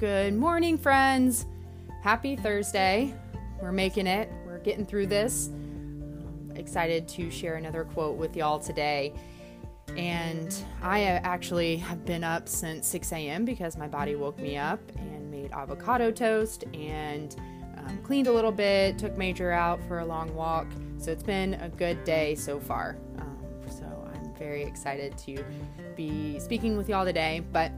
Good morning, friends. Happy Thursday. We're making it, we're getting through this. Excited to share another quote with y'all today. And I actually have been up since 6 a.m. because my body woke me up and made avocado toast and um, cleaned a little bit, took Major out for a long walk. So it's been a good day so far. Um, so I'm very excited to be speaking with y'all today. But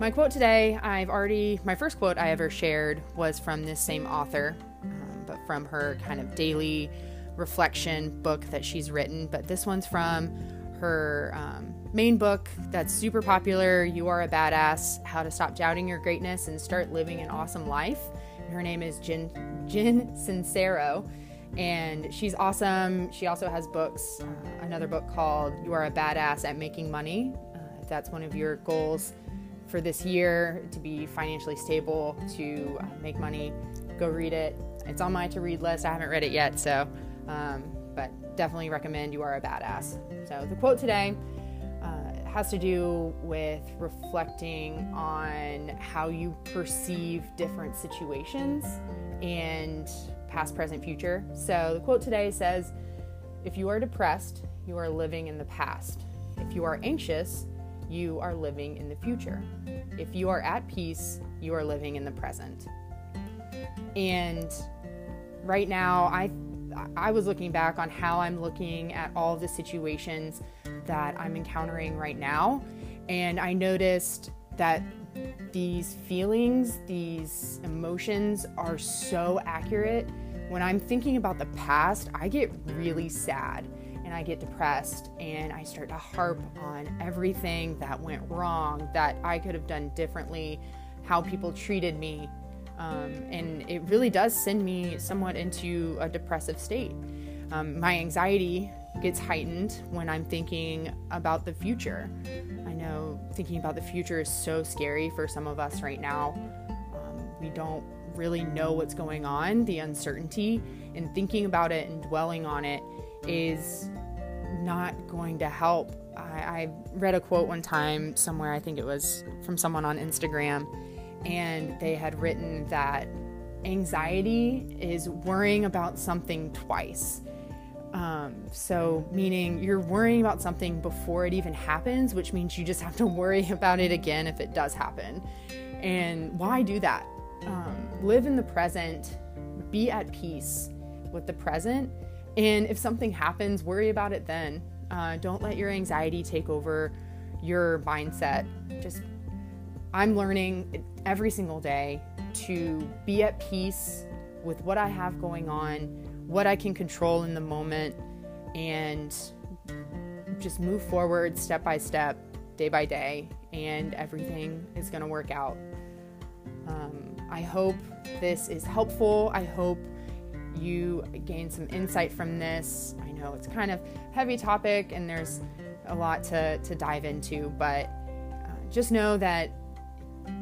my quote today, I've already, my first quote I ever shared was from this same author, um, but from her kind of daily reflection book that she's written. But this one's from her um, main book that's super popular, You Are a Badass How to Stop Doubting Your Greatness and Start Living an Awesome Life. Her name is Jen, Jen Sincero, and she's awesome. She also has books, uh, another book called You Are a Badass at Making Money. Uh, if that's one of your goals for this year to be financially stable, to make money, go read it. It's on my to read list. I haven't read it yet, so, um, but definitely recommend You Are a Badass. So the quote today uh, has to do with reflecting on how you perceive different situations and past, present, future. So the quote today says, If you are depressed, you are living in the past. If you are anxious, you are living in the future. If you are at peace, you are living in the present. And right now, I I was looking back on how I'm looking at all the situations that I'm encountering right now, and I noticed that these feelings, these emotions are so accurate. When I'm thinking about the past, I get really sad and I get depressed and I start to harp on everything that went wrong, that I could have done differently, how people treated me. Um, and it really does send me somewhat into a depressive state. Um, my anxiety gets heightened when I'm thinking about the future. I know thinking about the future is so scary for some of us right now. Um, we don't really know what's going on, the uncertainty, and thinking about it and dwelling on it is not going to help. I, I read a quote one time somewhere, I think it was from someone on Instagram, and they had written that anxiety is worrying about something twice. Um, so, meaning you're worrying about something before it even happens, which means you just have to worry about it again if it does happen. And why do that? Um, live in the present, be at peace with the present, and if something happens, worry about it then. Uh, don't let your anxiety take over your mindset. Just, I'm learning every single day to be at peace with what I have going on, what I can control in the moment, and just move forward step by step, day by day, and everything is going to work out. Um, I hope this is helpful. I hope you gain some insight from this. I know it's kind of heavy topic and there's a lot to, to dive into, but uh, just know that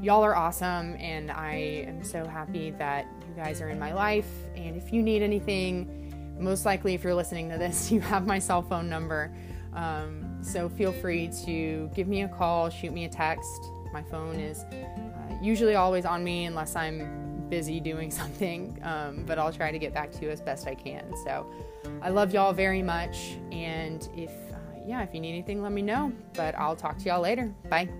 y'all are awesome and I am so happy that you guys are in my life. And if you need anything, most likely if you're listening to this, you have my cell phone number. Um, so feel free to give me a call, shoot me a text. My phone is uh, usually always on me unless I'm busy doing something, um, but I'll try to get back to you as best I can. So I love y'all very much. And if, uh, yeah, if you need anything, let me know. But I'll talk to y'all later. Bye.